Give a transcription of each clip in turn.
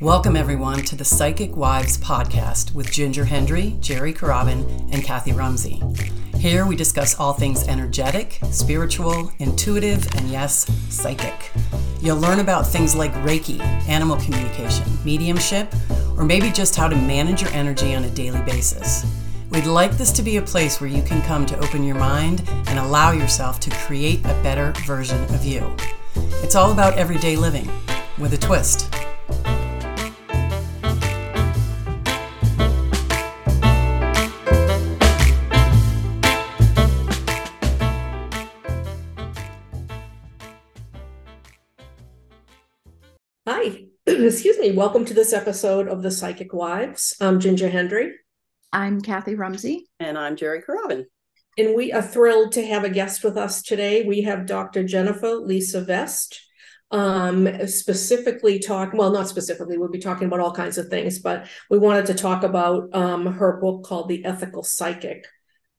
Welcome, everyone, to the Psychic Wives podcast with Ginger Hendry, Geri Carabin, and Kathy Rumsey. Here we discuss all things energetic, spiritual, intuitive, and yes, psychic. You'll learn about things like Reiki, animal communication, mediumship, or maybe just how to manage your energy on a daily basis. We'd like this to be a place where you can come to open your mind and allow yourself to create a better version of you. It's all about everyday living with a twist. excuse me. Welcome to this episode of the Psychic Wives. I'm Ginger Hendry. I'm Kathy Rumsey. And I'm Geri Carabin. And we are thrilled to have a guest with us today. We have Dr. Jennifer Lisa Vest, um, specifically talk, well, not specifically, we'll be talking about all kinds of things, but we wanted to talk about um, her book called The Ethical Psychic.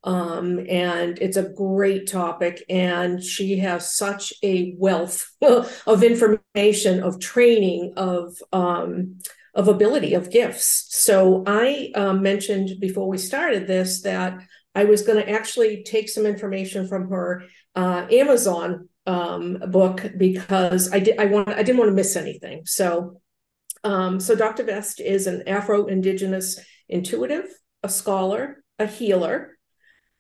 Um, and it's a great topic, and she has such a wealth of information, of training, of um, of ability, of gifts. So I um, mentioned before we started this that I was going to actually take some information from her uh, Amazon um, book because I did I want I didn't want to miss anything. So um, so Dr. Vest is an Afro Indigenous intuitive, a scholar, a healer.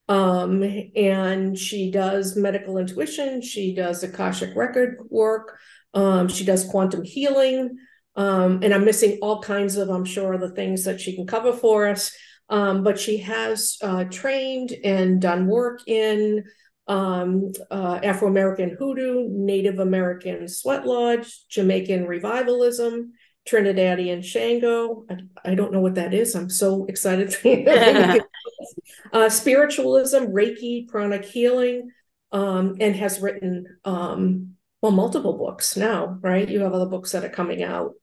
Um, and she does medical intuition, she does Akashic record work, um, she does quantum healing, um, and I'm missing all kinds of, I'm sure, the things that she can cover for us. Um, but she has uh, trained and done work in um, uh, Afro American Hoodoo, Native American Sweat Lodge, Jamaican Revivalism, Trinidadian Shango. I, I, don't know what that is. I'm so excited. uh, spiritualism, Reiki, pranic healing, um, and has written um, well multiple books now. Right, you have other books that are coming out.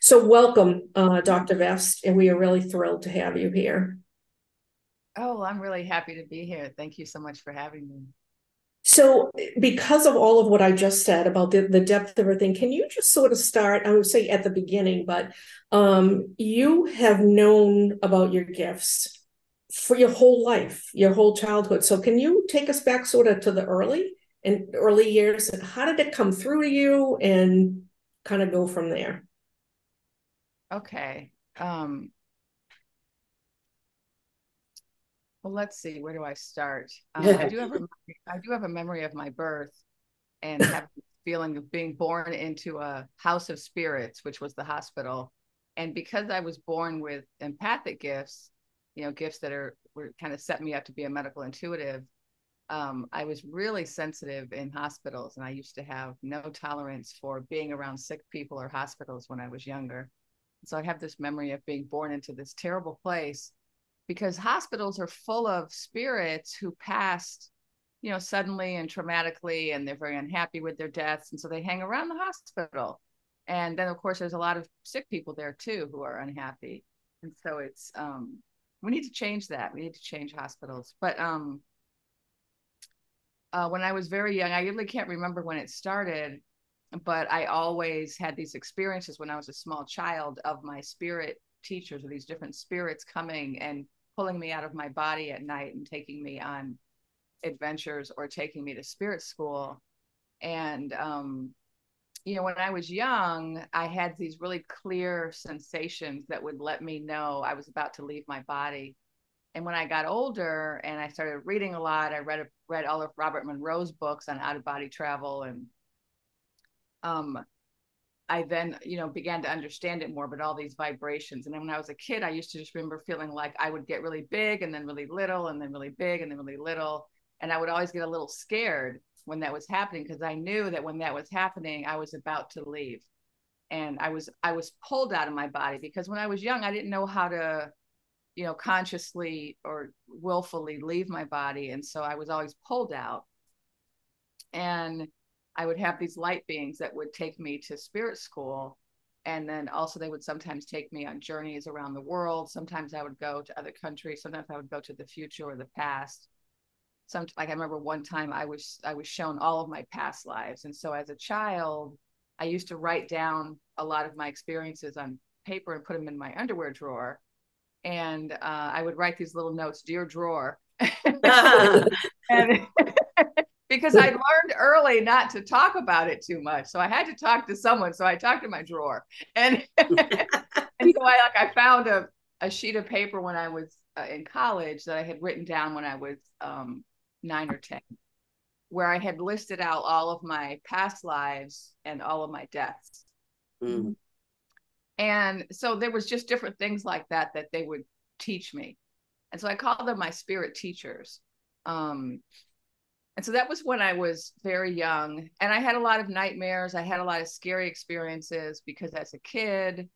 So welcome, uh, Dr. Vest, and we are really thrilled to have you here. Oh, I'm really happy to be here. Thank you so much for having me. So, because of all of what I just said about the, the depth of everything, can you just sort of start? I would say at the beginning, but um, you have known about your gifts for your whole life, your whole childhood. So, can you take us back sort of to the early and early years? And how did it come through to you, and kind of go from there? Okay. Um, well, let's see. Where do I start? Um, I do have a, I do have a memory of my birth, and have feeling of being born into a house of spirits, which was the hospital. And because I was born with empathic gifts, you know, gifts that are were kind of set me up to be a medical intuitive. Um, I was really sensitive in hospitals, and I used to have no tolerance for being around sick people or hospitals when I was younger. So I have this memory of being born into this terrible place because hospitals are full of spirits who passed, you know, suddenly and traumatically, and they're very unhappy with their deaths. And so they hang around the hospital. And then, of course, there's a lot of sick people there too who are unhappy. And so it's, um, we need to change that. We need to change hospitals. But um, uh, when I was very young, I really can't remember when it started but I always had these experiences when I was a small child of my spirit teachers or these different spirits coming and pulling me out of my body at night and taking me on adventures or taking me to spirit school. And, um, you know, when I was young, I had these really clear sensations that would let me know I was about to leave my body. And when I got older and I started reading a lot, I read read all of Robert Monroe's books on out of body travel and um, I then, you know, began to understand it more, but all these vibrations. And then when I was a kid, I used to just remember feeling like I would get really big and then really little and then really big and then really little. And I would always get a little scared when that was happening because I knew that when that was happening, I was about to leave. And I was I was pulled out of my body because when I was young, I didn't know how to, you know, consciously or willfully leave my body. And so I was always pulled out. And I would have these light beings that would take me to spirit school. And then also, they would sometimes take me on journeys around the world. Sometimes I would go to other countries. Sometimes I would go to the future or the past. Some like I remember one time I was I was shown all of my past lives, and so as a child, I used to write down a lot of my experiences on paper and put them in my underwear drawer. And uh, I would write these little notes, dear drawer. and because I learned early not to talk about it too much. So I had to talk to someone. So I talked to my drawer. And, and so I like I found a, a sheet of paper when I was uh, in college that I had written down when I was um, nine or 10, where I had listed out all of my past lives and all of my deaths. Mm. And so there was just different things like that that they would teach me. And so I called them my spirit teachers. Um, and so that was when I was very young. And I had a lot of nightmares. I had a lot of scary experiences because as a kid,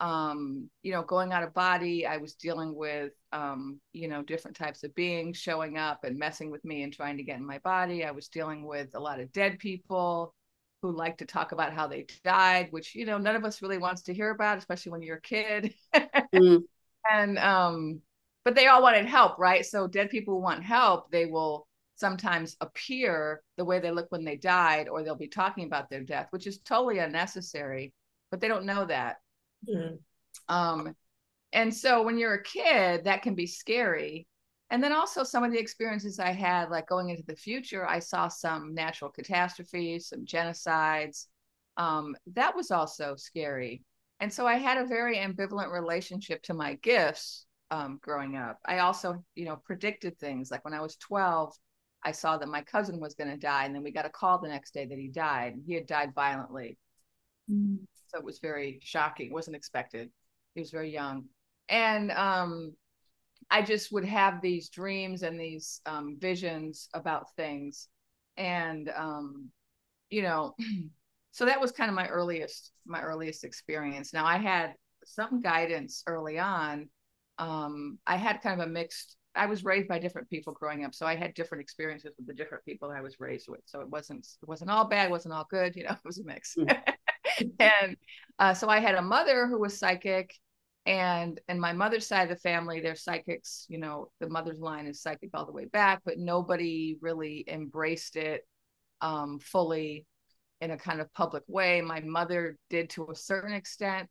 um, you know, going out of body, I was dealing with, um, you know, different types of beings showing up and messing with me and trying to get in my body. I was dealing with a lot of dead people who like to talk about how they died, which, you know, none of us really wants to hear about, especially when you're a kid. mm. And, um, but they all wanted help, right? So dead people want help, they will sometimes appear the way they look when they died, or they'll be talking about their death, which is totally unnecessary, but they don't know that. Mm-hmm. Um, and so when you're a kid, that can be scary. And then also some of the experiences I had, like going into the future, I saw some natural catastrophes, some genocides. Um, that was also scary. And so I had a very ambivalent relationship to my gifts um, growing up. I also, you know, predicted things. Like when I was 12, I saw that my cousin was going to die. And then we got a call the next day that he died. He had died violently. Mm so it was very shocking. wasn't expected. He was very young, and um, I just would have these dreams and these um, visions about things, and um, you know, so that was kind of my earliest my earliest experience. Now I had some guidance early on. Um, I had kind of a mixed. I was raised by different people growing up, so I had different experiences with the different people I was raised with. So it wasn't it wasn't all bad, wasn't all good. You know, it was a mix. Mm. and uh, so I had a mother who was psychic, and and my mother's side of the family, they're psychics. You know, the mother's line is psychic all the way back, but nobody really embraced it um, fully in a kind of public way. My mother did to a certain extent,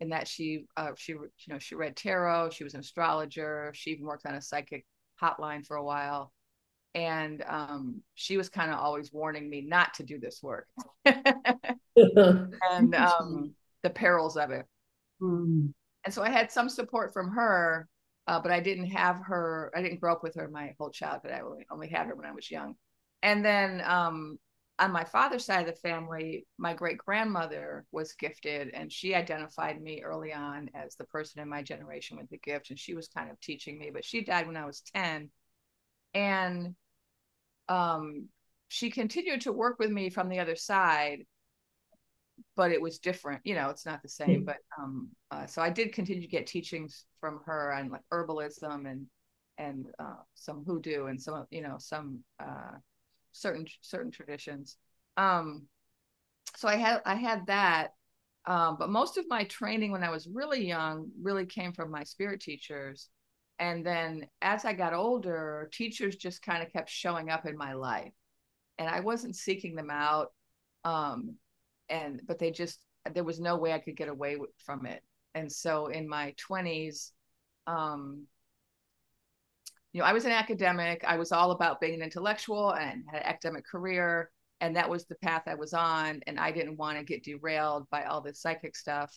in that she uh, she you know she read tarot, she was an astrologer, she even worked on a psychic hotline for a while and um, she was kind of always warning me not to do this work and um, the perils of it. Mm. And so I had some support from her, uh, but I didn't have her. I didn't grow up with her my whole childhood. I only, only had her when I was young. And then um, on my father's side of the family, my great grandmother was gifted, and she identified me early on as the person in my generation with the gift. And she was kind of teaching me, but she died when I was 10 and um, she continued to work with me from the other side but it was different you know it's not the same but um uh, so i did continue to get teachings from her on like herbalism and and uh, some hoodoo and some you know some uh certain certain traditions um so i had i had that um but most of my training when i was really young really came from my spirit teachers and then as I got older, teachers just kind of kept showing up in my life. And I wasn't seeking them out. Um, and but they just there was no way I could get away from it. And so in my 20s, um, you know, I was an academic. I was all about being an intellectual and had an academic career. And that was the path I was on. And I didn't want to get derailed by all this psychic stuff.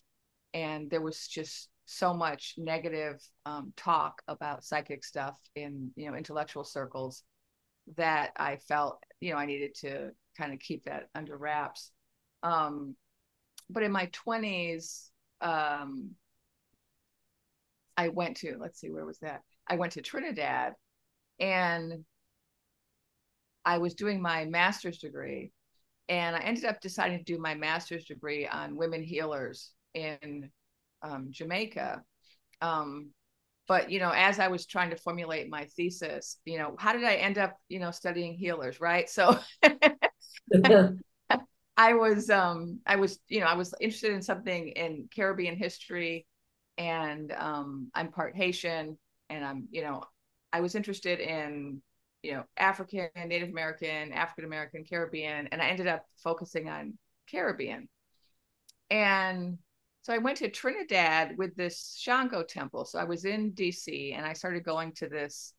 And there was just so much negative um, talk about psychic stuff in you know intellectual circles that I felt you know I needed to kind of keep that under wraps. Um, but in my twenties, um, I went to let's see where was that? I went to Trinidad, and I was doing my master's degree, and I ended up deciding to do my master's degree on women healers in um, Jamaica. Um, but you know, as I was trying to formulate my thesis, you know, how did I end up, you know, studying healers, right? So I was, um, I was, you know, I was interested in something in Caribbean history, and um, I'm part Haitian, and I'm, you know, I was interested in, you know, African, Native American, African American, Caribbean, and I ended up focusing on Caribbean, and so I went to Trinidad with this Shango temple. So I was in DC and I started going to this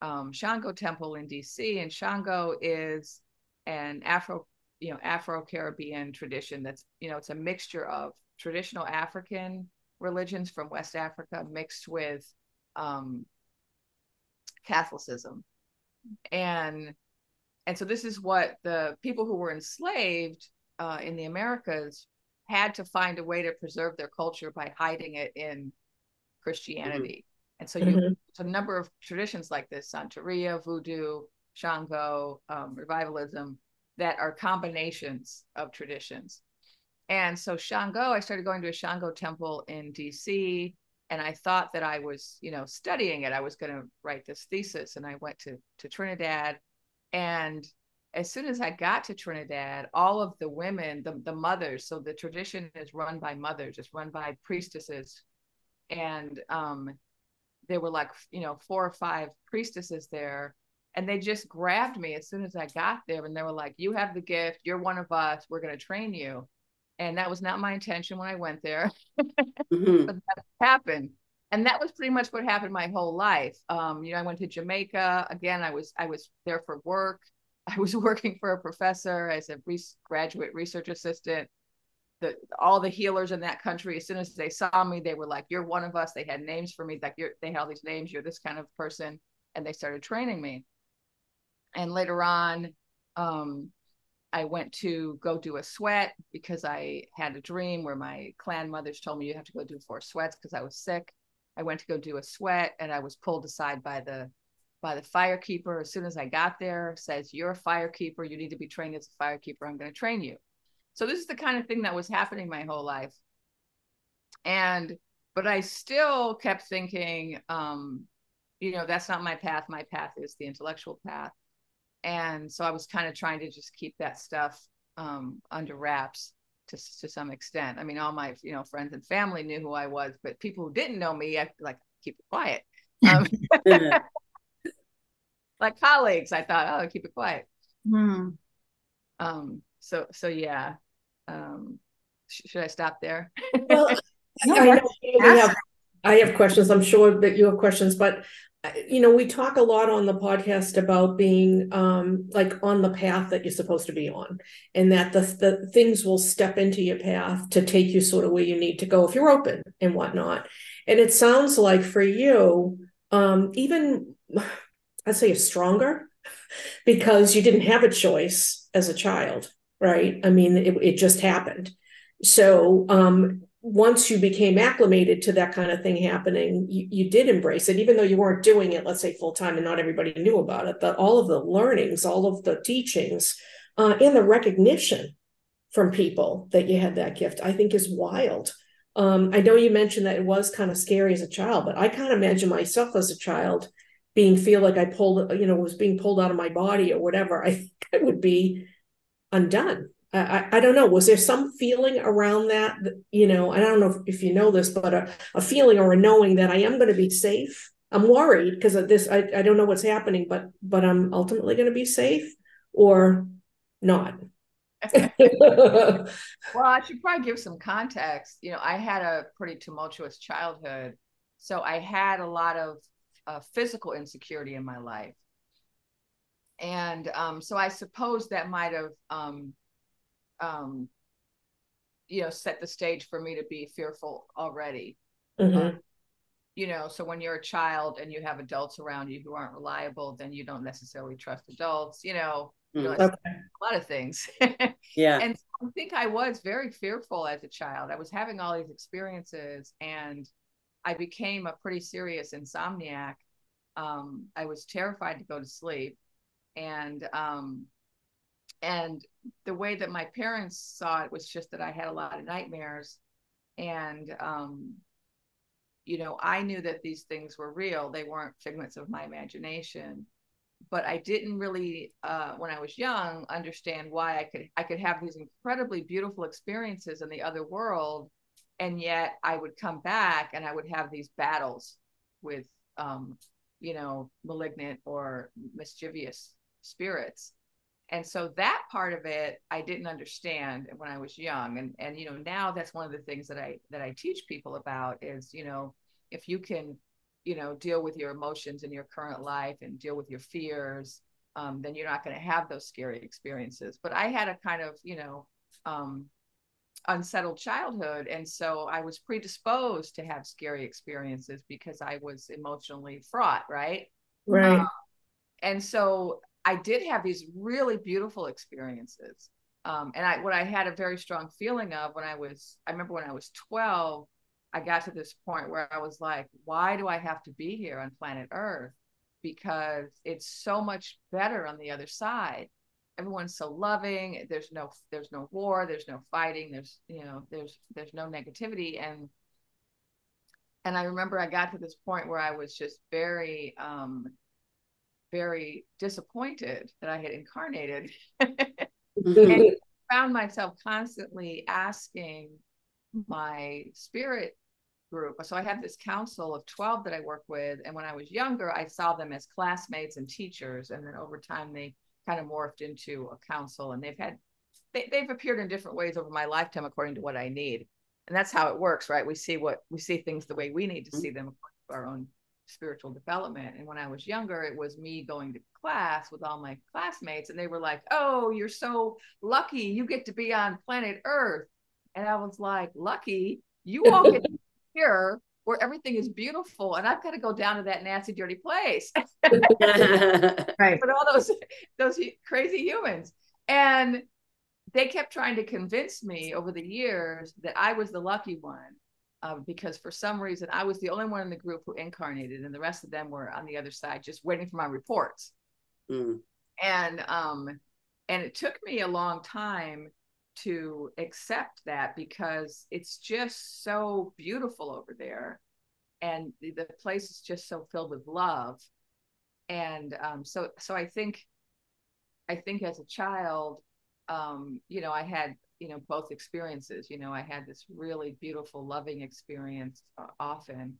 um, Shango temple in DC. And Shango is an Afro, you know, Afro Caribbean tradition that's, you know, it's a mixture of traditional African religions from West Africa mixed with um, Catholicism. And and so this is what the people who were enslaved uh, in the Americas had to find a way to preserve their culture by hiding it in Christianity. Mm-hmm. And so you mm-hmm. a number of traditions like this, Santeria, Voodoo, Shango, um, revivalism, that are combinations of traditions. And so Shango, I started going to a Shango temple in DC, and I thought that I was, you know, studying it. I was going to write this thesis, and I went to to Trinidad, and as soon as I got to Trinidad, all of the women, the, the mothers, so the tradition is run by mothers, it's run by priestesses. And um, there were like, you know, four or five priestesses there. And they just grabbed me as soon as I got there. And they were like, You have the gift. You're one of us. We're going to train you. And that was not my intention when I went there. mm-hmm. But that happened and that was pretty much what happened my whole life um, you know i went to jamaica again i was i was there for work I was working for a professor as a re- graduate research assistant. The, all the healers in that country, as soon as they saw me, they were like, "You're one of us." They had names for me, like you're. They had all these names. You're this kind of person, and they started training me. And later on, um, I went to go do a sweat because I had a dream where my clan mothers told me you have to go do four sweats because I was sick. I went to go do a sweat, and I was pulled aside by the by the firekeeper as soon as I got there, says, You're a firekeeper. You need to be trained as a firekeeper. I'm going to train you. So this is the kind of thing that was happening my whole life. And, but I still kept thinking, um, you know, that's not my path. My path is the intellectual path. And so I was kind of trying to just keep that stuff um, under wraps to, to some extent. I mean, all my, you know, friends and family knew who I was, but people who didn't know me, I like keep it quiet. Um, like colleagues. I thought, oh, keep it quiet. Hmm. Um. So so yeah. Um. Sh- should I stop there? well, I, have, I have questions. I'm sure that you have questions, but you know, we talk a lot on the podcast about being um, like on the path that you're supposed to be on, and that the the things will step into your path to take you sort of where you need to go if you're open and whatnot. And it sounds like for you, um, even I'd say stronger because you didn't have a choice as a child, right? I mean, it, it just happened. So um, once you became acclimated to that kind of thing happening, you, you did embrace it, even though you weren't doing it, let's say full time, and not everybody knew about it. But all of the learnings, all of the teachings, uh, and the recognition from people that you had that gift, I think is wild. Um, I know you mentioned that it was kind of scary as a child, but I can't imagine myself as a child being feel like I pulled, you know, was being pulled out of my body or whatever, I think I would be undone. I, I, don't know. Was there some feeling around that? You know, I don't know if, if you know this, but a, a feeling or a knowing that I am going to be safe. I'm worried because of this. I, I don't know what's happening, but but I'm ultimately going to be safe or not. well, I should probably give some context. You know, I had a pretty tumultuous childhood. So I had a lot of uh, physical insecurity in my life. And um, so I suppose that might have, um, um, you know, set the stage for me to be fearful already. Mm-hmm. Um, you know, so when you're a child and you have adults around you who aren't reliable, then you don't necessarily trust adults. You know, you know, okay. a lot of things. yeah. And so I think I was very fearful as a child. I was having all these experiences and I became a pretty serious insomniac. Um, I was terrified to go to sleep, and um, and the way that my parents saw it was just that I had a lot of nightmares, and um, you know I knew that these things were real; they weren't figments of my imagination. But I didn't really, uh, when I was young, understand why I could I could have these incredibly beautiful experiences in the other world and yet I would come back and I would have these battles with um, you know malignant or mischievous spirits and so that part of it i didn't understand when i was young. And and you know now that's one of the things that i that i teach people about is you know if you can you know deal with your emotions in your current life and deal with your fears um, then you're not going to have those scary experiences. But i had a kind of you know um, unsettled childhood. And so i was predisposed to have scary experiences because i was emotionally fraught right? Right. Um, and so I did have these really beautiful experiences. Um, and I, what I had a very strong feeling of when I was, I remember when I was 12, I got to this point where I was like, why do I have to be here on planet Earth? Because it's so much better on the other side. Everyone's so loving. There's no, there's no war. There's no fighting. There's, you know, there's, there's no negativity. And, and I remember I got to this point where I was just very, um, very disappointed that I had incarnated. Mm-hmm. and found myself constantly asking my spirit group. So I have this council of 12 that I work with. And when I was younger, I saw them as classmates and teachers. And then over time, they kind of morphed into a council and they've had, they, they've appeared in different ways over my lifetime according to what I need. And that's how it works, right? We see what we see things the way we need to mm-hmm. see them our own spiritual development. And when I was younger, it was me going to class with all my classmates, and they were like, Oh, you're so lucky. You get to be on planet Earth. And I was like, Lucky? You all get here where everything is beautiful, and I've got to go down to that nasty, dirty place. right. But all those those crazy humans. And they kept trying to convince me over the years that I was the lucky one uh, because for some reason I was the only one in the group who incarnated, and the rest of them were on the other side, just waiting for my reports. Mm. And um, and it took me a long time to accept that because it's just so beautiful over there, and the, the place is just so filled with love. And um, so so I think, I think as a child, um, you know, I had you know both experiences you know i had this really beautiful loving experience uh, often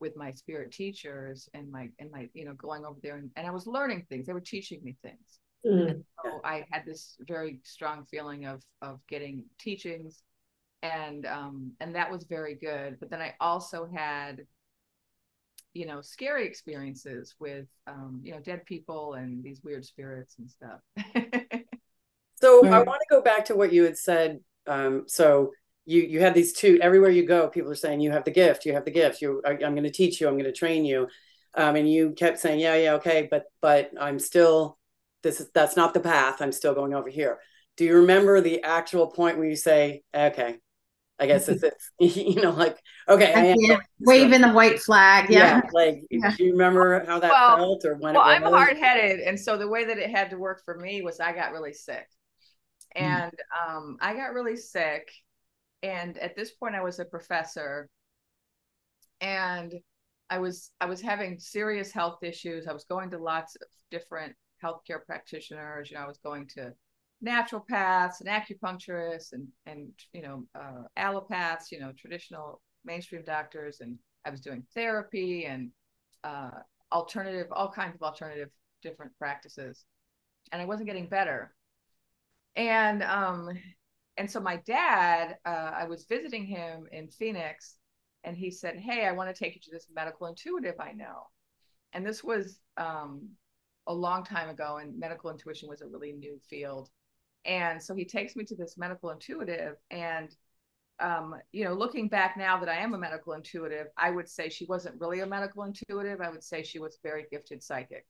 with my spirit teachers and my and my you know going over there and, and i was learning things. They were teaching me things. Mm. so i had this very strong feeling of of getting teachings and um and that was very good. But then i also had you know scary experiences with um you know dead people and these weird spirits and stuff So right. I want to go back to what you had said. Um, so you you have these two everywhere you go. People are saying you have the gift. You have the gift. You I, am going to teach you. I'm going to train you. Um, and you kept saying, yeah, yeah, okay, but but I'm still this is that's not the path. I'm still going over here. Do you remember the actual point where you say, okay, I guess it's, it's you know, like, okay, waving the white flag. Yeah. yeah like, yeah. do you remember how that well, felt or when well, I'm hard headed. And so the way that it had to work for me was I got really sick. Mm. and um, I got really sick. And at this point, I was a professor, and I was I was having serious health issues. I was going to lots of different healthcare practitioners. You know, I was going to naturopaths and acupuncturists and and you know uh, allopaths. You know, traditional mainstream doctors, and I was doing therapy and uh, alternative, all kinds of alternative different practices, and I wasn't getting better and um and so my dad uh, i was visiting him in phoenix and he said hey i want to take you to this medical intuitive i know and this was um a long time ago and medical intuition was a really new field and so he takes me to this medical intuitive and um, you know, looking back now that I am a medical intuitive, I would say she wasn't really a medical intuitive. I would say she was very gifted psychic.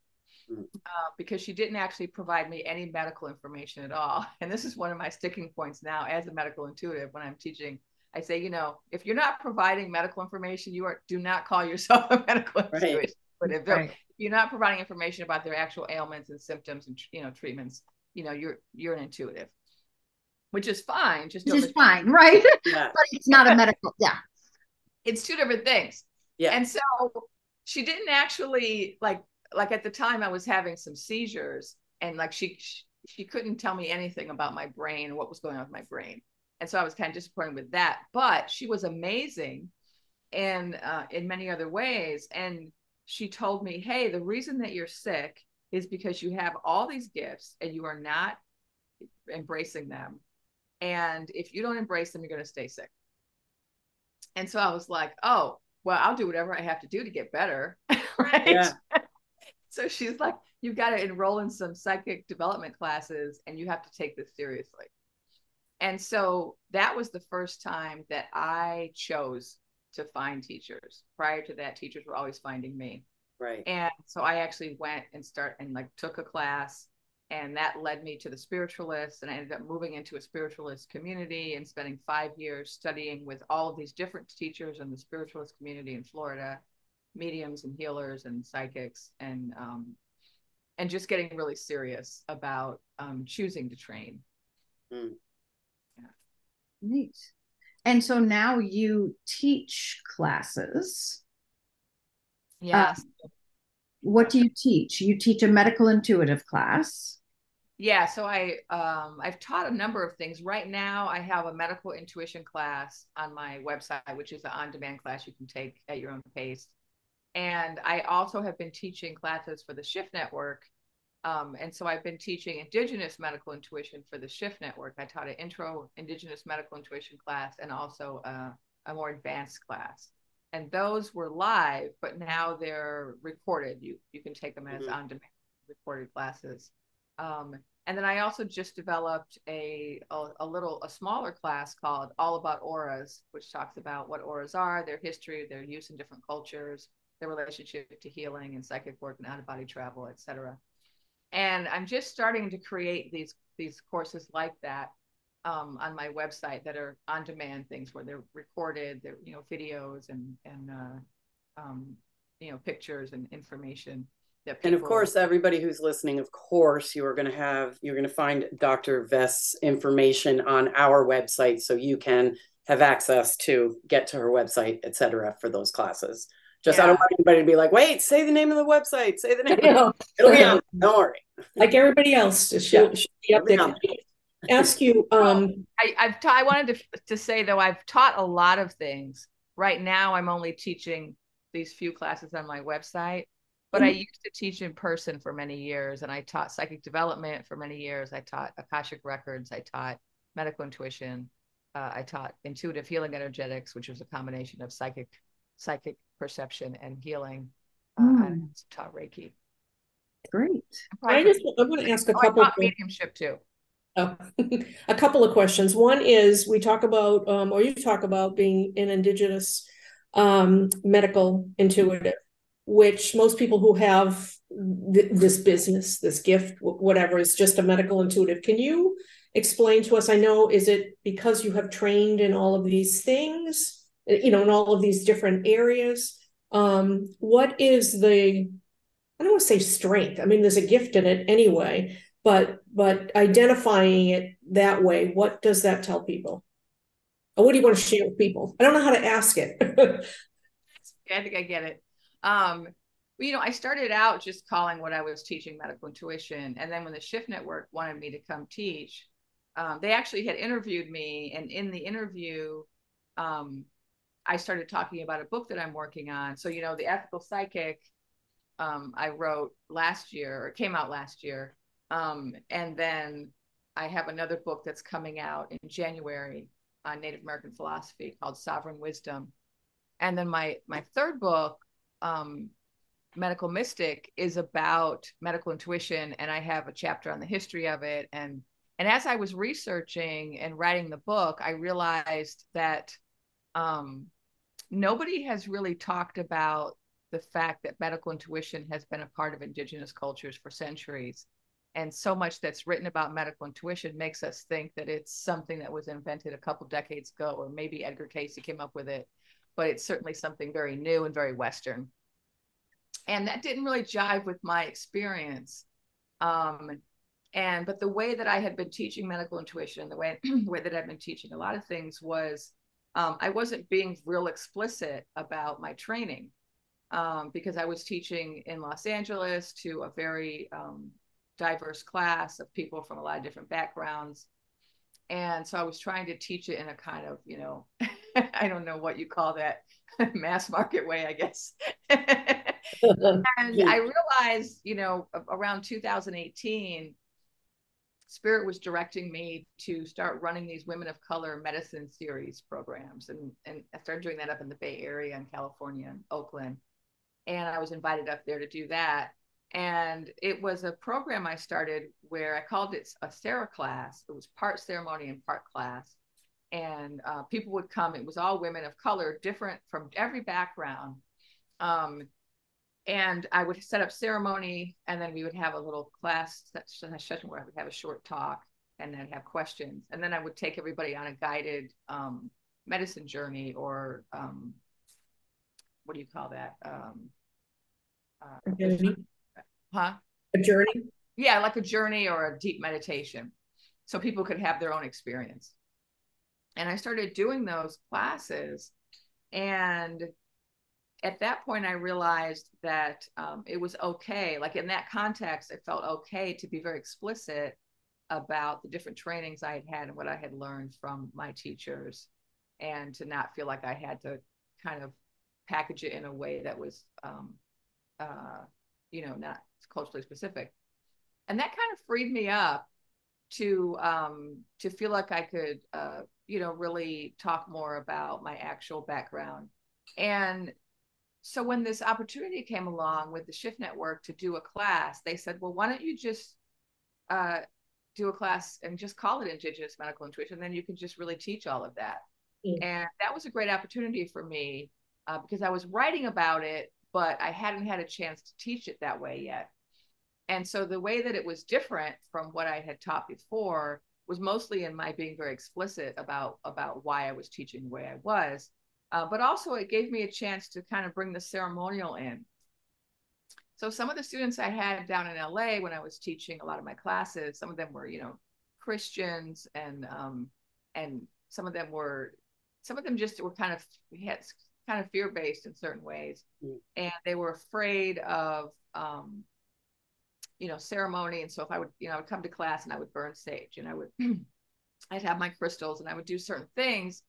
Mm. uh, because she didn't actually provide me any medical information at all. And this is one of my sticking points now as a medical intuitive when I'm teaching. I say, you know, if you're not providing medical information, you are do not call yourself a medical right. intuitive. But if, right. you're not providing information about their actual ailments and symptoms and you know treatments, you know, you're you're an intuitive, which is fine. Just which is fine, right? Yeah. but it's not a medical. Yeah, it's two different things. Yeah, and so she didn't actually like like at the time I was having some seizures and like she she couldn't tell me anything about my brain what was going on with my brain. And so I was kind of disappointed with that. But she was amazing and uh, in many other ways. And she told me, hey, the reason that you're sick is because you have all these gifts and you are not embracing them. And if you don't embrace them, you're going to stay sick. And so I was like, oh, well, I'll do whatever I have to do to get better. right. Yeah. So she's like, you've got to enroll in some psychic development classes and you have to take this seriously. And so that was the first time that I chose to find teachers. Prior to that, teachers were always finding me. Right. And so I actually went and start and like took a class and that led me to the spiritualists and I ended up moving into a spiritualist community and spending 5 years studying with all of these different teachers in the spiritualist community in Florida, mediums and healers and psychics and um and just getting really serious about um choosing to train. Mm. Yeah. Neat. And so now you teach classes. Yes. Uh, what do you teach? You teach a medical intuitive class. Yeah, so I um, I've taught a number of things. Right now, I have a medical intuition class on my website, which is an on-demand class you can take at your own pace. And I also have been teaching classes for the Shift Network. Um, and so I've been teaching Indigenous medical intuition for the Shift Network. I taught an intro Indigenous medical intuition class and also a, a more advanced class and those were live, but now they're recorded. You you can take them as mm-hmm. on demand recorded classes. Um, and then I also just developed a, a, a little a smaller class called All About Auras, which talks about what auras are, their history, their use in different cultures, their relationship to healing and psychic work and out of body travel, etc. And I'm just starting to create these these courses like that um, on my website that are on demand things where they're recorded, they're you know videos and and uh, um, you know pictures and information. That and of course, everybody who's listening, of course, you are going to have you're going to find Dr. Vest's information on our website, so you can have access to get to her website, etc., for those classes. Just yeah. I don't want anybody to be like, wait, say the name of the website, say the name. It'll be on. Don't worry. Like everybody else, she'll, yeah. she'll be up there ask you um I, I've ta- I wanted to, to say though I've taught a lot of things. Right now I'm only teaching these few classes on my website, but mm-hmm. I used to teach in person for many years and I taught psychic development for many years. I taught Akashic records, I taught medical intuition, uh, I taught intuitive healing energetics, which was a combination of psychic psychic perception and healing. Uh, mm. I taught Reiki. Great. I just I want to ask a oh, couple. I taught mediumship too. Oh, a couple of questions. One is we talk about, um, or you talk about being an Indigenous um, medical intuitive, which most people who have th- this business, this gift, whatever, is just a medical intuitive. Can you explain to us? I know, is it because you have trained in all of these things, you know, in all of these different areas? Um, what is the, I don't want to say strength. I mean, there's a gift in it anyway but but identifying it that way what does that tell people or what do you want to share with people i don't know how to ask it i think i get it um you know i started out just calling what i was teaching medical intuition and then when the shift network wanted me to come teach um, they actually had interviewed me and in the interview um, i started talking about a book that i'm working on so you know the ethical psychic um, i wrote last year or came out last year um, and then I have another book that's coming out in January on Native American philosophy called Sovereign Wisdom. And then my my third book, um, Medical Mystic, is about medical intuition, and I have a chapter on the history of it. And and as I was researching and writing the book, I realized that um, nobody has really talked about the fact that medical intuition has been a part of indigenous cultures for centuries. And so much that's written about medical intuition makes us think that it's something that was invented a couple decades ago or maybe Edgar Cayce came up with it but it's certainly something very new and very western. And that didn't really jive with my experience. Um, and but the way that i had been teaching medical intuition the way, the way that i've been teaching a lot of things was um, i wasn't being real explicit about my training um, because i was teaching in los angeles to a very um, diverse class of people from a lot of different backgrounds. And so I was trying to teach it in a kind of, you know, I don't know what you call that mass market way, I guess. and I realized, you know, around 2018, Spirit was directing me to start running these women of color medicine series programs. And, and I started doing that up in the Bay Area in California and Oakland. And I was invited up there to do that. And it was a program I started where I called it a Sarah class. It was part ceremony and part class. And uh, people would come, it was all women of color, different from every background. Um, and I would set up ceremony, and then we would have a little class session where I would have a short talk, and then have questions, and then I would take everybody on a guided um, medicine journey, or um, what do you call that? Um, uh, a journey. Huh? A journey. Yeah, like a journey or a deep meditation, so people could have their own experience. And I started doing those classes, and at that point, I realized that um, it was okay. Like in that context, it felt okay to be very explicit about the different trainings I had had and what I had learned from my teachers, and to not feel like I had to kind of package it in a way that was, um, uh, you know, not culturally specific. And that kind of freed me up to um, to feel like I could, uh, you know, really talk more about my actual background and so when this opportunity came along with the Shift Network to do a class, they said, well, why don't you just uh, do a class and just call it Indigenous Medical Intuition? Then you can just really teach all of that. Mm-hmm. And that was a great opportunity for me uh, because I was writing about it, but I hadn't had a chance to teach it that way yet. And so the way that it was different from what I had taught before was mostly in my being very explicit about about why I was teaching the way I was uh, but also it gave me a chance to kind of bring the ceremonial in. So some of the students I had down in LA when I was teaching a lot of my classes, some of them were, you know, Christians and um, and some of them were some of them just were kind of had kind of fear based in certain ways, mm. and they were afraid of um, you know ceremony. And so if I would you know I would come to class and I would burn sage and I would I'd have my crystals and I would do certain things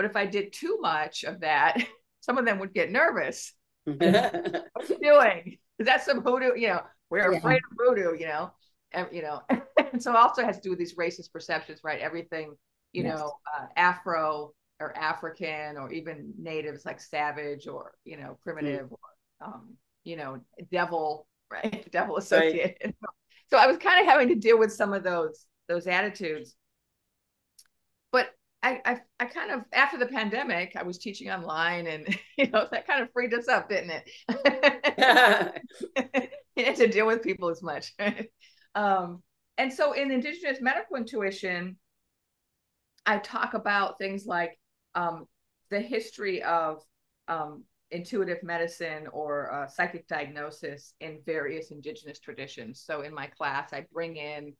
but if I did too much of that, some of them would get nervous. what are you doing? Is that some voodoo? You know, we're yeah. afraid of voodoo, you know, and, you know, and so also has to do with these racist perceptions, right? Everything, you yes. know, uh, Afro or African or even natives like savage or, you know, primitive mm. or, um, you know, devil, right? devil associated. Right. so I was kind of having to deal with some of those, those attitudes. I, I, I kind of after the pandemic, I was teaching online, and you know that kind of freed us up, didn't it? you had to deal with people as much. um, and so, in Indigenous medical intuition, I talk about things like um, the history of um, intuitive medicine or uh, psychic diagnosis in various Indigenous traditions. So, in my class, I bring in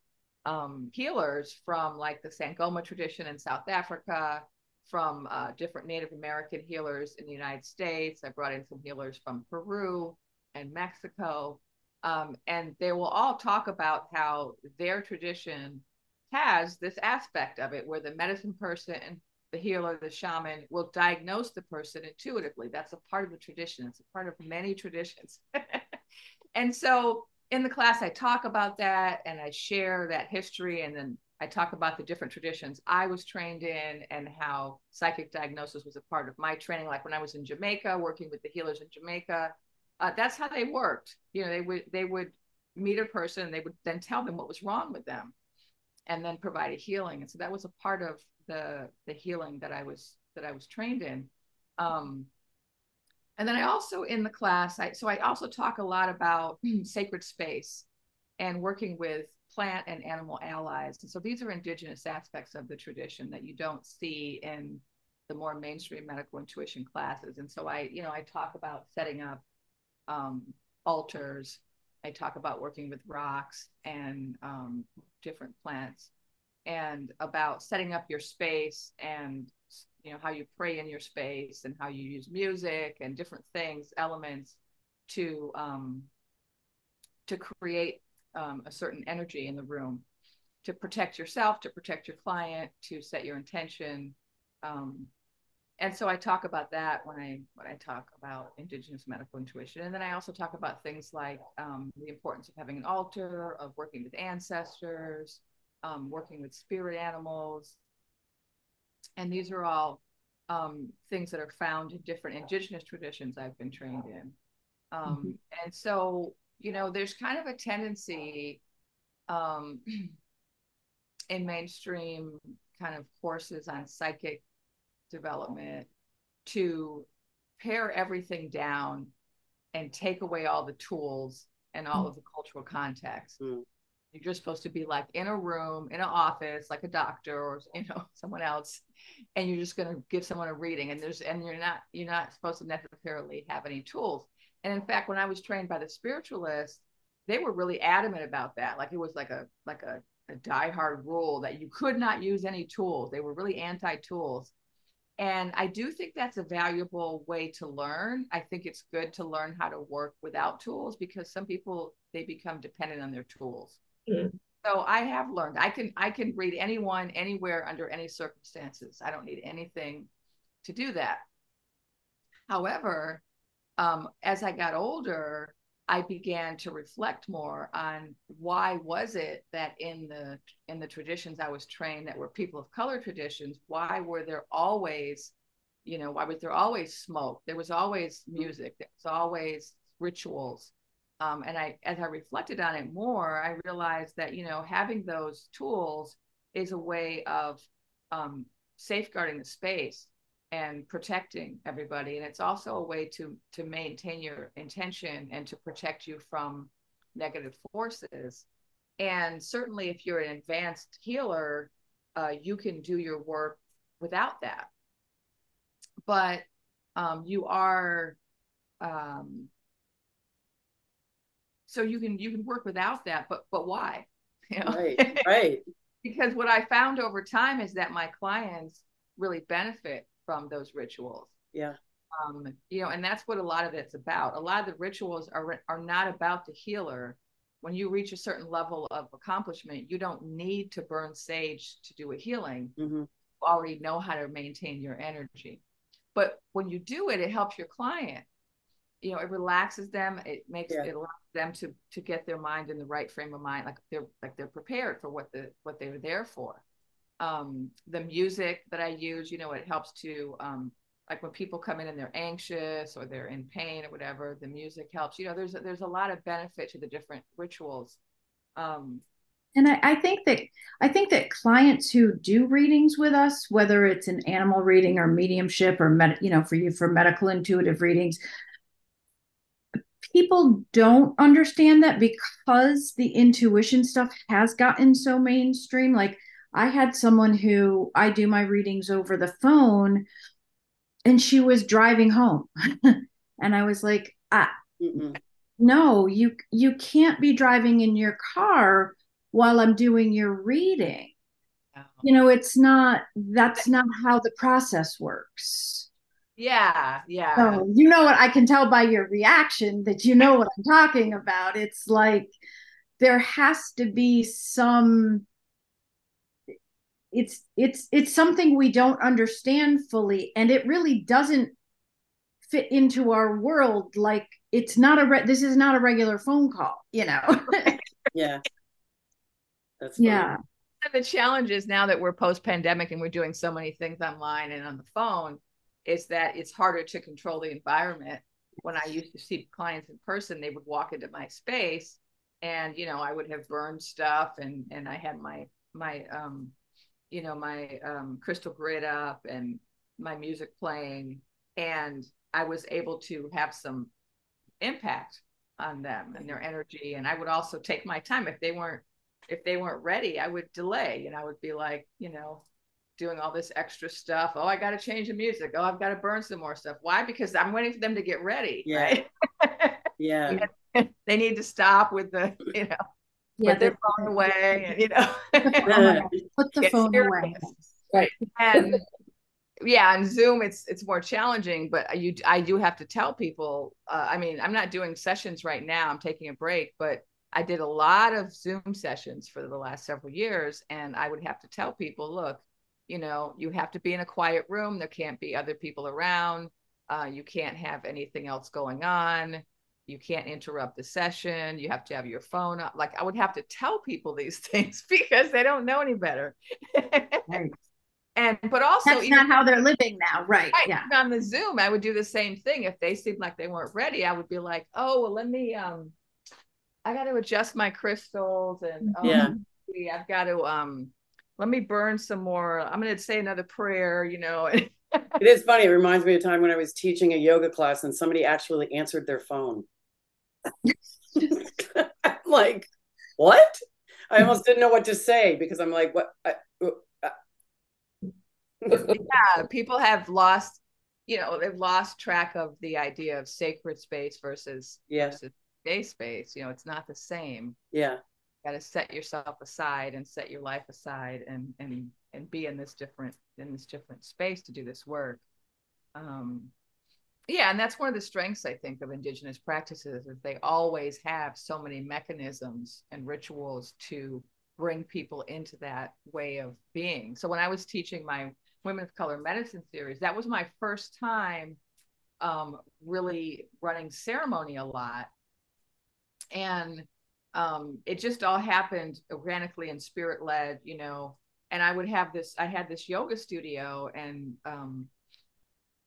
um, healers from like the Sangoma tradition in South Africa, from uh, different Native American healers in the United States. I brought in some healers from Peru and Mexico. Um, and they will all talk about how their tradition has this aspect of it where the medicine person, the healer, the shaman will diagnose the person intuitively. That's a part of the tradition, it's a part of many traditions. and so in the class, I talk about that and I share that history and then I talk about the different traditions I was trained in and how psychic diagnosis was a part of my training. Like when I was in Jamaica, working with the healers in Jamaica, uh, that's how they worked. You know, they would they would meet a person, they would then tell them what was wrong with them, and then provide a healing. And so that was a part of the the healing that I was that I was trained in. Um, and then I also in the class, I so I also talk a lot about sacred space and working with plant and animal allies. And so these are indigenous aspects of the tradition that you don't see in the more mainstream medical intuition classes. And so I, you know, I talk about setting up um, altars. I talk about working with rocks and um, different plants and about setting up your space and you know how you pray in your space and how you use music and different things elements to um, to create um, a certain energy in the room to protect yourself to protect your client to set your intention. Um, and so I talk about that when I when I talk about indigenous medical intuition, and then I also talk about things like um, the importance of having an altar, of working with ancestors, um, working with spirit animals, and these are all um, things that are found in different indigenous traditions I've been trained in. Um, mm-hmm. And so, you know, there's kind of a tendency um, in mainstream kind of courses on psychic development to pare everything down and take away all the tools and all mm. of the cultural context. Mm. You're just supposed to be like in a room, in an office, like a doctor or you know someone else, and you're just going to give someone a reading. And there's and you're not you're not supposed to necessarily have any tools. And in fact, when I was trained by the spiritualists, they were really adamant about that. Like it was like a like a, a diehard rule that you could not use any tools. They were really anti-tools and I do think that's a valuable way to learn. I think it's good to learn how to work without tools because some people they become dependent on their tools. Mm. So I have learned I can I can read anyone anywhere under any circumstances. I don't need anything to do that. However, um, as I got older, I began to reflect more on why was it that in the in the traditions I was trained that were people of color traditions, why were there always, you know, why was there always smoke? There was always music. There was always rituals. Um, and I, as I reflected on it more, I realized that you know having those tools is a way of um, safeguarding the space and protecting everybody. And it's also a way to to maintain your intention and to protect you from negative forces. And certainly if you're an advanced healer uh, you can do your work without that. But um, you are um, so you can you can work without that but but why you know? right right because what i found over time is that my clients really benefit from those rituals. Yeah. Um, you know, and that's what a lot of it's about. A lot of the rituals are are not about the healer. When you reach a certain level of accomplishment, you don't need to burn sage to do a healing. Mm-hmm. You already know how to maintain your energy. But when you do it, it helps your client. You know, it relaxes them. It makes yeah. it allows them to to get their mind in the right frame of mind, like they're like they're prepared for what the what they're there for um, the music that I use, you know, it helps to um, like when people come in and they're anxious or they're in pain or whatever, the music helps. You know, there's there's a lot of benefit to the different rituals. Um, and I, I think that I think that clients who do readings with us, whether it's an animal reading or mediumship or med, you know, for you for medical intuitive readings, people don't understand that because the intuition stuff has gotten so mainstream. Like I had someone who I do my readings over the phone and she was driving home. and I was like, ah, no, you you can't be driving in your car while I'm doing your reading. Oh. You know, it's not that's not how the process works. Yeah, yeah. So you know what I can tell by your reaction that you know what I'm talking about. It's like there has to be some it's it's it's something we don't understand fully and it really doesn't fit into our world like it's not a re- this is not a regular phone call you know yeah that's funny. yeah and the challenge is now that we're post pandemic and we're doing so many things online and on the phone is that it's harder to control the environment. When i used to see clients in person they would walk into my space and you know i would have burned stuff and and i had my my um you know my um, crystal grid up and my music playing and i was able to have some impact on them and their energy. And i would also take my time. If they weren't if they weren't ready i would delay and i would be like you know doing all this extra stuff. Oh i got to change the music. Oh i've got to burn some more stuff. Why? Because i'm waiting for them to get ready yeah. right? yeah. They need to stop with the you know yeah, put their phone away and you know? Put the phone serious. away right. And yeah on zoom it's it's more challenging but you i do have to tell people uh, i mean i'm not doing sessions right now. I'm taking a break but i did a lot of zoom sessions for the last several years and i would have to tell people look you know you have to be in a quiet room there can't be other people around uh, you can't have anything else going on you can't interrupt the session you have to have your phone up like i would have to tell people these things because they don't know any better Right. and but also That's even not how they're living now. Right. Right. Yeah. On the Zoom, I would do the same thing. If they seemed like they weren't ready, I would be like, "Oh, well, let me. Um, I got to adjust my crystals, and oh, Yeah. gee, I've got to. Um, let me burn some more. I'm going to say another prayer. You know. It is funny. It reminds me of a time when I was teaching a yoga class and somebody actually answered their phone. I'm like, what? I almost didn't know what to say because I'm like, what? I, uh, yeah, people have lost. You know, they've lost track of the idea of sacred space versus Yeah. versus day space. You know, it's not the same. yeah, got to set yourself aside and set your life aside and and and be in this different in this different space to do this work. Um yeah and that's one of the strengths i think of indigenous practices is they always have so many mechanisms and rituals to bring people into that way of being. So when i was teaching my women of color medicine series that was my first time um really running ceremony a lot. And um, it just all happened organically and spirit led, you know. And I would have this, I had this yoga studio, and um,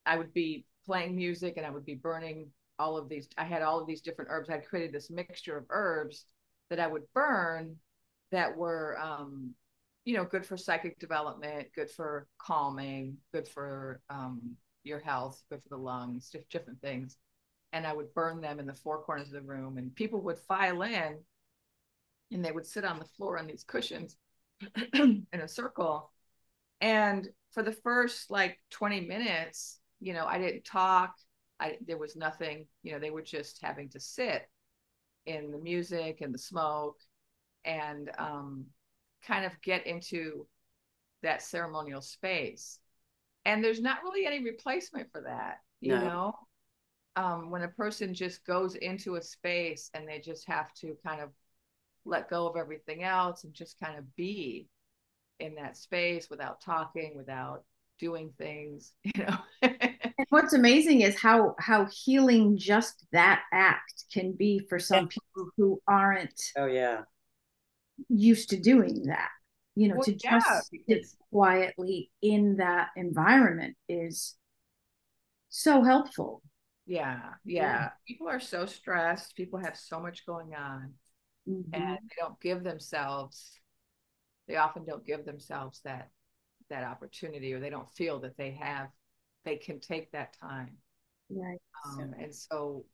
I would be playing music and I would be burning all of these. I had all of these different herbs. I'd created this mixture of herbs that I would burn that were, um, you know, good for psychic development, good for calming, good for um, your health, good for the lungs, different things. And I would burn them in the four corners of the room, and people would file in and they would sit on the floor on these cushions in a circle. And for the first like 20 minutes, you know, I didn't talk. I there was nothing, you know, they were just having to sit in the music and the smoke and um, kind of get into that ceremonial space. And there's not really any replacement for that, you No. know. Um, when a person just goes into a space and they just have to kind of let go of everything else and just kind of be in that space without talking, without doing things, you know. And what's amazing is how how healing just that act can be for some people who aren't oh yeah, used to doing that. You know, Well, to yeah, just sit quietly in that environment is so helpful. yeah, yeah. People are so stressed. People have so much going on Mhm. and they don't give themselves they often don't give themselves that that opportunity or they don't feel that they have they can take that time. Right. Um, and so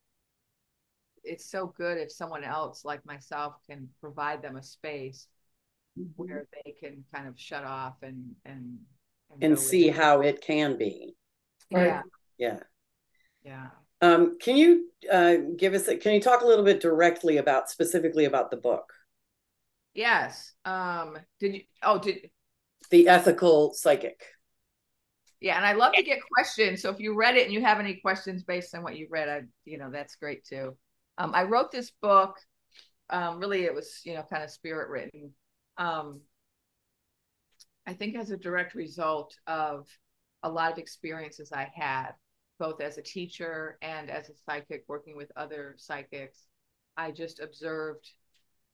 it's so good if someone else like myself can provide them a space Mhm. where they can kind of shut off and and and go see with- how it can be. yeah Yeah. yeah Um, can you uh, give us? Can you talk a little bit directly about specifically about the book, yes um did you oh did the ethical psychic? yeah and i love to get questions so if you read it and you have any questions based on what you read i you know that's great too um i wrote this book um really it was you know kind of spirit written um i think as a direct result of a lot of experiences i had both as a teacher and as a psychic working with other psychics i just observed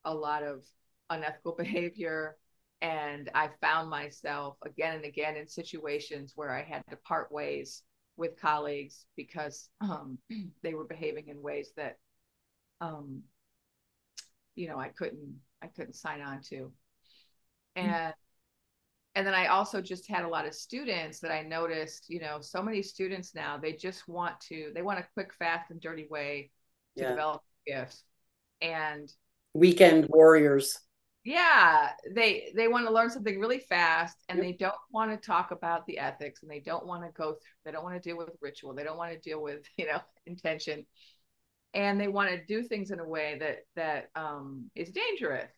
a lot of unethical behavior. And i found myself again and again in situations where i had to part ways with colleagues because um, they were behaving in ways that um, you know i couldn't i couldn't sign on to. And and then i also just had a lot of students that i noticed you know so many students now they just want to they want a quick fast and dirty way to Yeah. develop gifts and Weekend warriors. yeah they they want to learn something really fast and Yep. they don't want to talk about the ethics and they don't want to go through they don't want to deal with ritual they don't want to deal with you know intention and they want to do things in a way that that um, is dangerous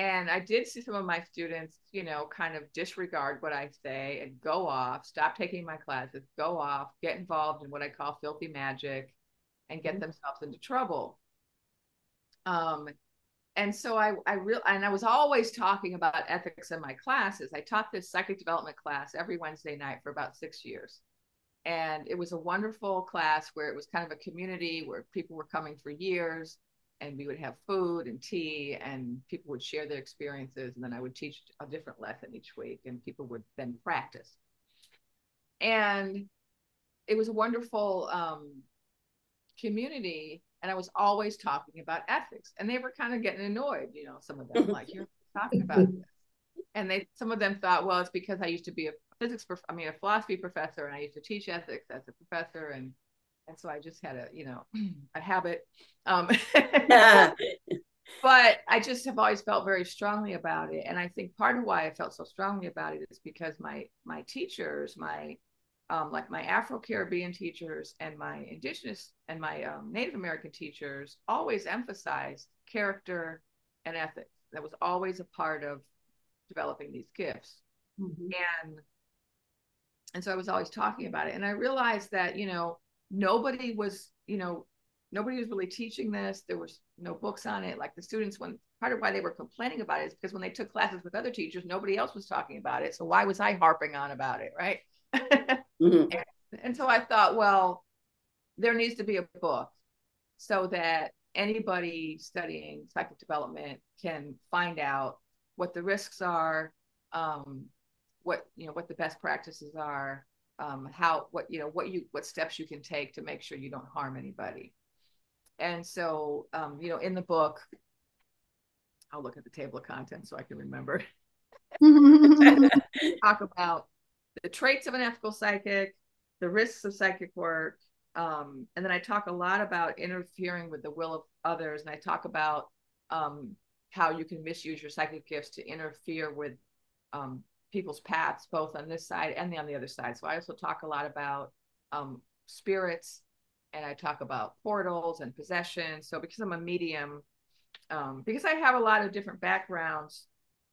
and i did see some of my students you know kind of disregard what i say and go off stop taking my classes go off get involved in what i call filthy magic and get Mhm. themselves into trouble um and so I, I real and I was always talking about ethics in my classes. I taught this psychic development class every Wednesday night for about six years. And it was a wonderful class where it was kind of a community where people were coming for years and we would have food and tea and people would share their experiences. And then I would teach a different lesson each week and people would then practice. And it was a wonderful um, community and I was always talking about ethics, and they were kind of getting annoyed. You know, some of them like you're talking about this, and they some of them thought, well, it's because I used to be a physics, prof- I mean, a philosophy professor, and I used to teach ethics as a professor, and and so I just had a you know a habit. Um, but I just have always felt very strongly about it, and I think part of why I felt so strongly about it is because my my teachers, my um, like my Afro Caribbean teachers and my Indigenous and my um, Native American teachers always emphasized character and ethics. That was always a part of developing these gifts. Mm-hmm. And and so I was always talking about it. And I realized that, you know, nobody was, you know, nobody was really teaching this. There was no books on it. Like the students, when part of why they were complaining about it is because when they took classes with other teachers, nobody else was talking about it. So why was I harping on about it? Right. Mm-hmm. And, and so I thought, well, there needs to be a book so that anybody studying psychic development can find out what the risks are, um, what you know, what the best practices are, um, how what you know, what you what steps you can take to make sure you don't harm anybody. And so, um, you know, in the book, I'll look at the table of contents so I can remember. talk about the traits of an ethical psychic, the risks of psychic work. Um, and then I talk a lot about interfering with the will of others. And I talk about um, how you can misuse your psychic gifts to interfere with um, people's paths, both on this side and on the other side. So I also talk a lot about um, spirits and I talk about portals and possession. So because I'm a medium, um, because I have a lot of different backgrounds,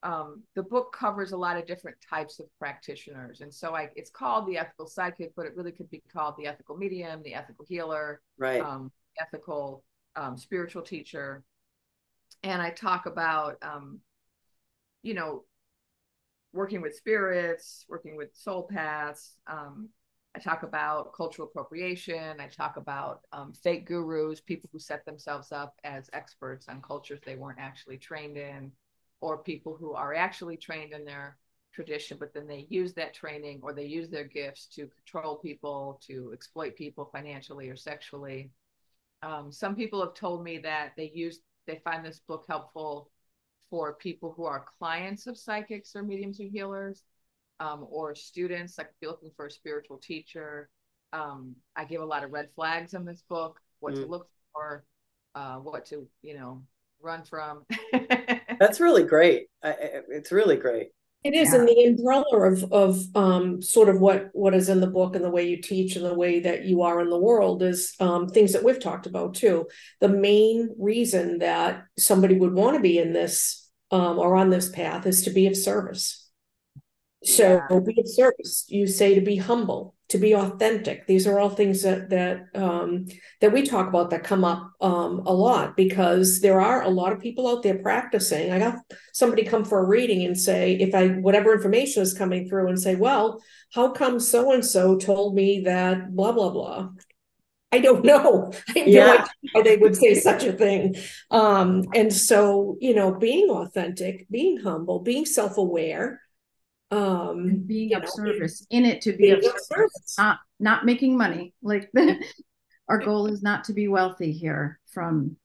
um, the book covers a lot of different types of practitioners. And so I, it's called the ethical psychic, but it really could be called the ethical medium, the ethical healer, right. um, ethical um, spiritual teacher. And I talk about, um, you know, working with spirits, working with soul paths. Um, I talk about cultural appropriation. I talk about um, fake gurus, people who set themselves up as experts on cultures they weren't actually trained in or people who are actually trained in their tradition, but then they use that training or they use their gifts to control people, to exploit people financially or sexually. Um, some people have told me that they use they find this book helpful for people who are clients of psychics or mediums or healers, um, or students like if you're looking for a spiritual teacher. Um, I give a lot of red flags in this book, what mm. to look for, uh, what to you know run from. That's really great. I, it's really great. It is, yeah. and the umbrella of of um, sort of what what is in the book and the way you teach and the way that you are in the world is um, things that we've talked about too. The main reason that somebody would want to be in this um, or on this path is to be of service. So yeah. be of service. You say to be humble, to be authentic. These are all things that that um, that we talk about that come up um, a lot because there are a lot of people out there practicing. I got somebody come for a reading and say, if I whatever information is coming through, and say, well, how come so and so told me that blah blah blah. I don't know. I have yeah. no idea why they would say such a thing. Um, and so, you know, being authentic, being humble, being self aware, um and being of know, service in it to be of service, service, not not making money like our goal is not to be wealthy here from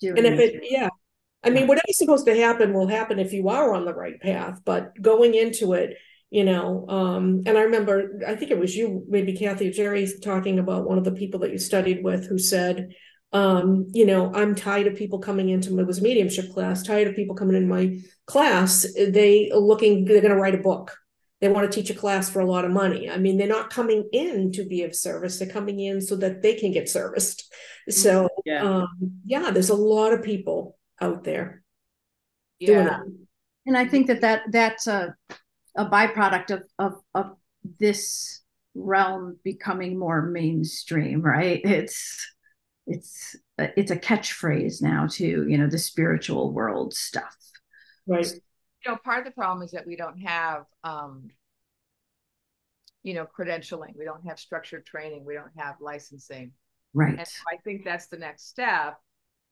doing and if it, it yeah. I mean whatever's supposed to happen will happen if you are on the right path but going into it you know um and i remember i think it was you maybe kathy or Geri talking about one of the people that you studied with who said um, you know, I'm tired of people coming into it was a mediumship class, tired of people coming in my class. They looking, they're going to write a book. They want to teach a class for a lot of money. I mean, they're not coming in to be of service. They're coming in so that they can get serviced. So, yeah, um, yeah there's a lot of people out there. Yeah. And I think that, that that's a, a byproduct of, of, of this realm becoming more mainstream, right? It's, it's a, it's a catchphrase now too. You know, the spiritual world stuff. Right. You know, part of the problem is that we don't have, um, you know, credentialing. We don't have structured training. We don't have licensing. Right. And so I think that's the next step.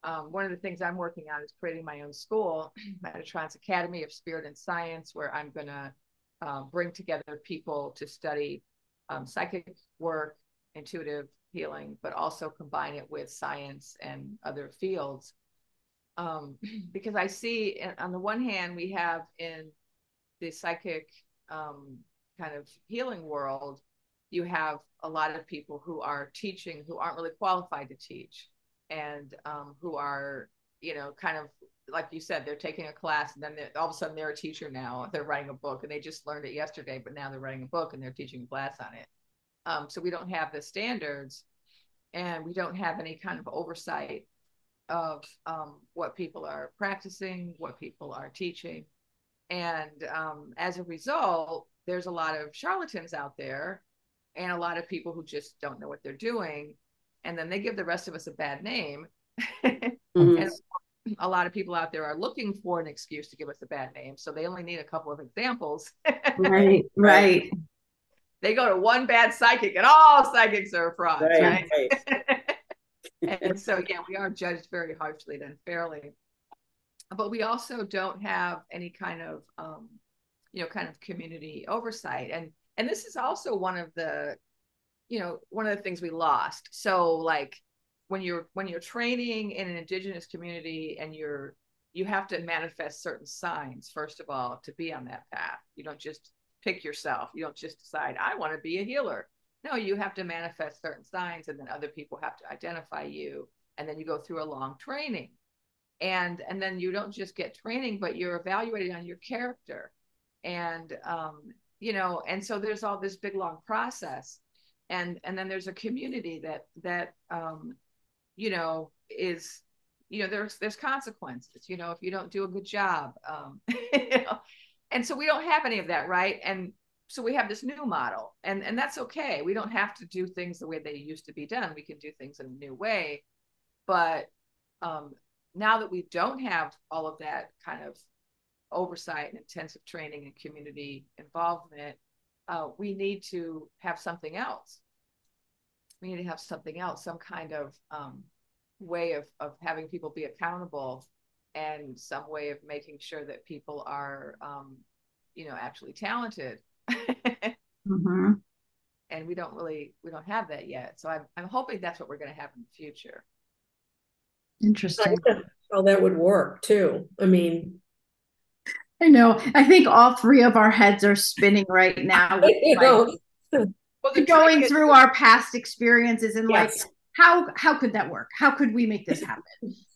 Um, one of the things I'm working on is creating my own school, Metatrons Academy of Spirit and Science, where I'm going to uh, bring together people to study um, psychic work, intuitive healing, but also combine it with science and other fields. Um, because I see, on the one hand, we have in the psychic um, kind of healing world, you have a lot of people who are teaching who aren't really qualified to teach and um, who are, you know, kind of like you said, they're taking a class and then all of a sudden they're a teacher now. They're writing a book and they just learned it yesterday, but now they're writing a book and they're teaching a class on it. Um, so we don't have the standards and we don't have any kind of oversight of um, what people are practicing, what people are teaching. And um, as a result, there's a lot of charlatans out there and a lot of people who just don't know what they're doing. And then they give the rest of us a bad name. mm-hmm. And a lot of people out there are looking for an excuse to give us a bad name. So they only need a couple of examples. right, right. They go to one bad psychic and all psychics are frauds, right? right? and so, yeah, we are judged very harshly and unfairly. But we also don't have any kind of, um, you know, kind of community oversight. And and this is also one of the, you know, one of the things we lost. So like when you're when you're training in an indigenous community and you're you have to manifest certain signs first of all to be on that path you don't just pick yourself. You don't just decide i want to be a healer. No you have to manifest certain signs and then other people have to identify you and then you go through a long training. And and then you don't just get training but you're evaluated on your character. And um you know and so there's all this big long process. And and then there's a community that that um you know, is you know there's there's consequences. You know if you don't do a good job um you know and so we don't have any of that right? And so we have this new model and and that's okay. We don't have to do things the way they used to be done. We can do things in a new way. But um now that we don't have all of that kind of oversight and intensive training and community involvement uh, we need to have something else. We need to have something else, some kind of um, way of, of having people be accountable and some way of making sure that people are, um, you know, actually talented. mm-hmm. And we don't really, we don't have that yet. So I'm, I'm hoping that's what we're going to have in the future. Interesting. Well, that would work too. I mean, I know. I think all three of our heads are spinning right now. you know, well, going through our past experiences and yes. like how how could that work? How could we make this happen?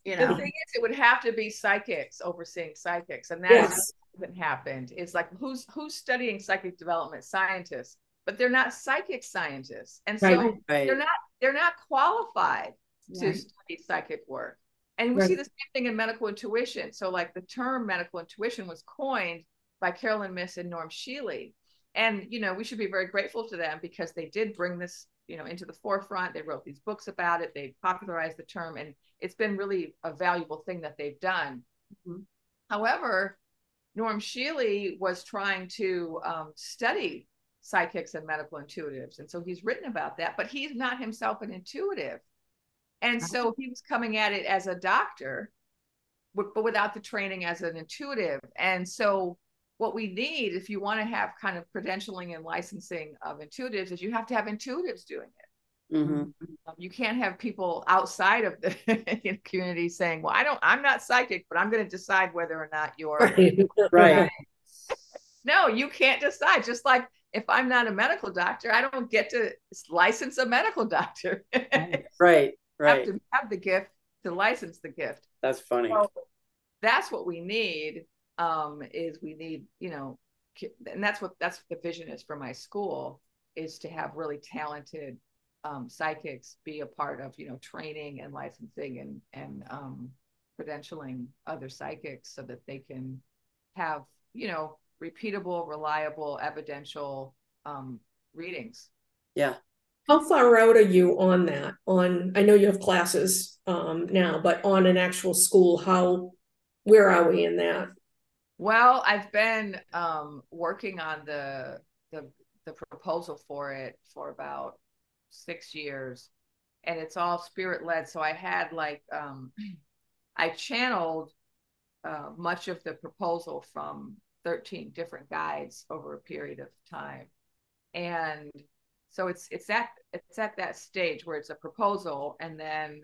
You know, the thing is, it would have to be psychics overseeing psychics, and that yes. hasn't happened. It's like who's who's studying psychic development scientists, but they're not psychic scientists, and so right. they're not they're not qualified to right. study psychic work. And we right. see the same thing in medical intuition. So, like the term medical intuition was coined by Caroline Myss and Norm Shealy and you know we should be very grateful to them because they did bring this you know into the forefront. They wrote these books about it. They popularized the term and it's been really a valuable thing that they've done. Mm-hmm. however norm shealy was trying to um, study psychics and medical intuitives and so he's written about that but he's not himself an intuitive. And so he was coming at it as a doctor but without the training as an intuitive. And so what we need if you want to have kind of credentialing and licensing of intuitives is you have to have intuitives doing it. Mm-hmm. um, you can't have people outside of the community saying well i don't i'm not psychic but i'm going to decide whether or not you're right. no you can't decide. Just like if i'm not a medical doctor i don't get to license a medical doctor. Right right have to have the gift to license the gift. That's funny. So that's what we need um, is we need, you know, and that's what that's what the vision is for my school is to have really talented um, psychics be a part of, you know, training and licensing and and um, credentialing other psychics so that they can have, you know, repeatable, reliable, evidential um, readings. Yeah. How far out are you on that? On, I know you have classes um, now, but on an actual school, how, where are we in that? Well, I've been um, working on the the the proposal for it for about six years, and it's all spirit led. So I had like um, I channeled uh, much of the proposal from 13 different guides over a period of time, and so it's it's at it's at that stage where it's a proposal, and then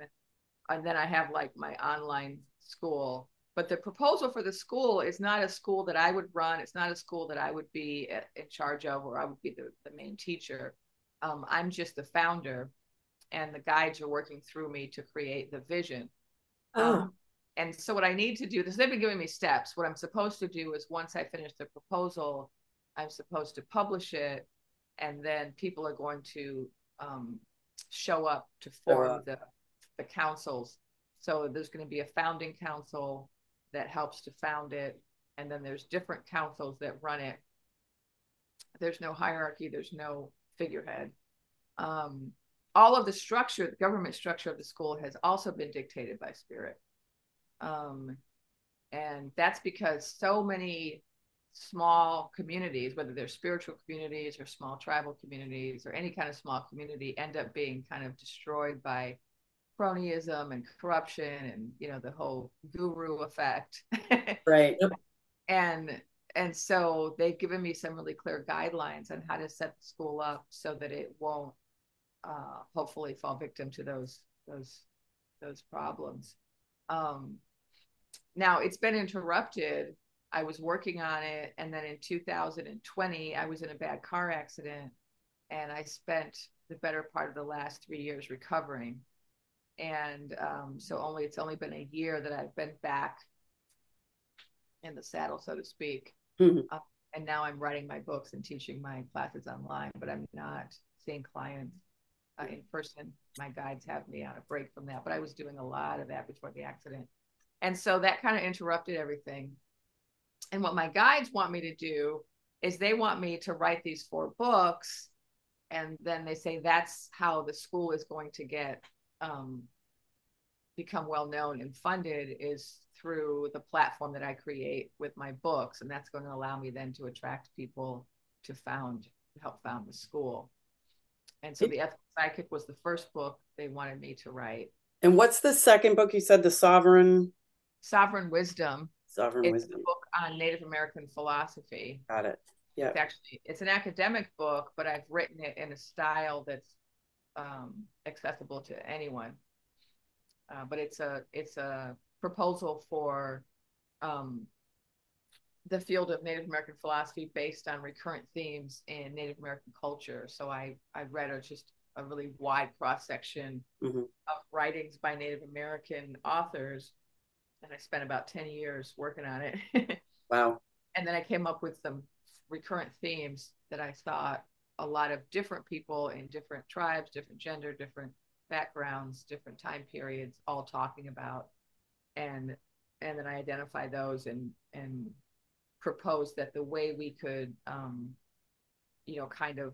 and then I have like my online school. But the proposal for the school is not a school that I would run. It's not a school that I would be in charge of, or I would be the, the main teacher. Um, I'm just the founder, and the guides are working through me to create the vision. Oh. Um, and so what I need to do, this they've been giving me steps. What I'm supposed to do is once I finish the proposal, I'm supposed to publish it, and then people are going to um, show up to form up. the the councils. So there's going to be a founding council that helps to found it, and then there's different councils that run it. There's no hierarchy. There's no figurehead. Um, all of the structure, the government structure of the school has also been dictated by spirit. Um, and that's because so many small communities, whether they're spiritual communities or small tribal communities or any kind of small community, end up being kind of destroyed by cronyism and corruption and you know the whole guru effect. Right. and and so they've given me some really clear guidelines on how to set the school up so that it won't uh, hopefully fall victim to those those those problems. Um, now it's been interrupted. I was working on it, and then in 2020, I was in a bad car accident, and I spent the better part of the last three years recovering. And um, so only it's only been a year that I've been back in the saddle, so to speak. Mhm. Uh, and now I'm writing my books and teaching my classes online, but I'm not seeing clients uh, in person. My guides have me on a break from that, but I was doing a lot of that before the accident. And so that kind of interrupted everything. And what my guides want me to do is they want me to write these four books. And then they say that's how the school is going to get um, become well known and funded is through the platform that I create with my books. And that's going to allow me then to attract people to found, to help found the school. And so the Ethical Psychic was the first book they wanted me to write. And what's the second book you said? The Sovereign Sovereign Wisdom. Sovereign It's Wisdom. a book on Native American philosophy. Got it. Yeah. It's actually it's an academic book, but I've written it in a style that's um, accessible to anyone. Uh, but it's a it's a proposal for um, the field of Native American philosophy based on recurrent themes in Native American culture. So I I read a, just a really wide cross section Mhm. of writings by Native American authors, and I spent about ten years working on it. Wow. and then I came up with some recurrent themes that I thought a lot of different people in different tribes, different gender, different backgrounds, different time periods, all talking about, and and then I identify those and and propose that the way we could, um, you know, kind of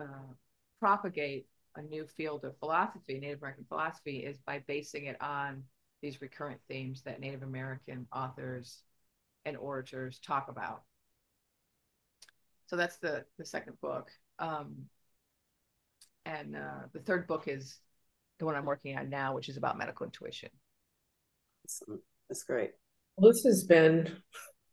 uh, propagate a new field of philosophy, Native American philosophy, is by basing it on these recurrent themes that Native American authors and orators talk about. So that's the the second book. Um, and uh, the third book is the one I'm working on now, which is about medical intuition. Awesome. That's great. This has been,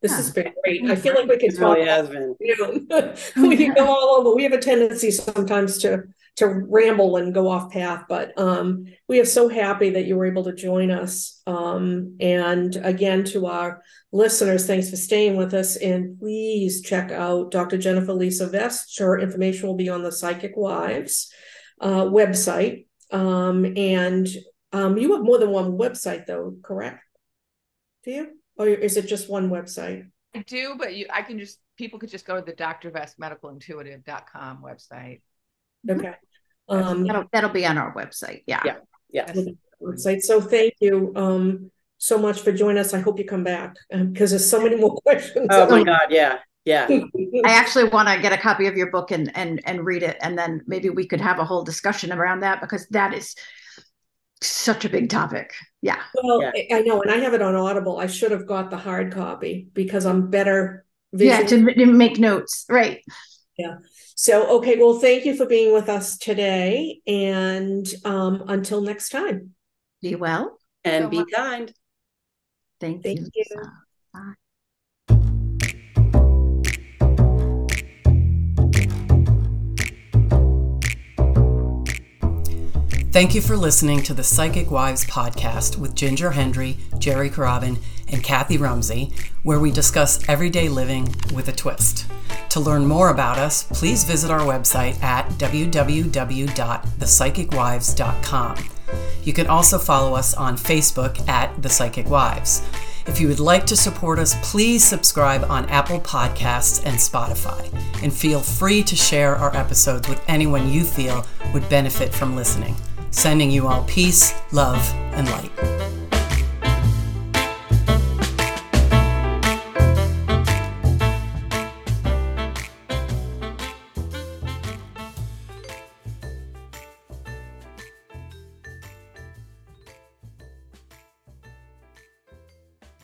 this has been great. I feel like we could It talk. really has been. you know, we can go all over. We have a tendency sometimes to to ramble and go off path, but um, we are so happy that you were able to join us. Um, and again, to our listeners, thanks for staying with us. And please check out Dr. Jennifer Lisa Vest. Her information will be on the Psychic Wives uh, website. Um, and um, you have more than one website, though, correct? Do you, or is it just one website? I do, but you, I can just people could just go to the drvestmedicalintuitive.com website. Okay. Um, That'll, that'll be on our website. Yeah. Yeah. Yeah. website. So thank you um so much for joining us. I hope you come back because there's so many more questions. Oh my God. Yeah. Yeah. I actually want to get a copy of your book and and and read it, and then maybe we could have a whole discussion around that because that is such a big topic. Yeah. Well, Yeah. I- I know, and I have it on Audible. I should have got the hard copy because I'm better. Yeah, to, to make notes. Right. So, okay, well, thank you for being with us today, and um, until next time. Be well. And So be much. kind. Thank, Thank you. you. Lisa. Thank you for listening to the Psychic Wives podcast with Ginger Hendry, Geri Carabin, and Kathy Rumsey, where we discuss everyday living with a twist. To learn more about us, please visit our website at www.thepsychicwives.com. You can also follow us on Facebook at The Psychic Wives. If you would like to support us, please subscribe on Apple Podcasts and Spotify. And feel free to share our episodes with anyone you feel would benefit from listening. Sending you all peace, love, and light.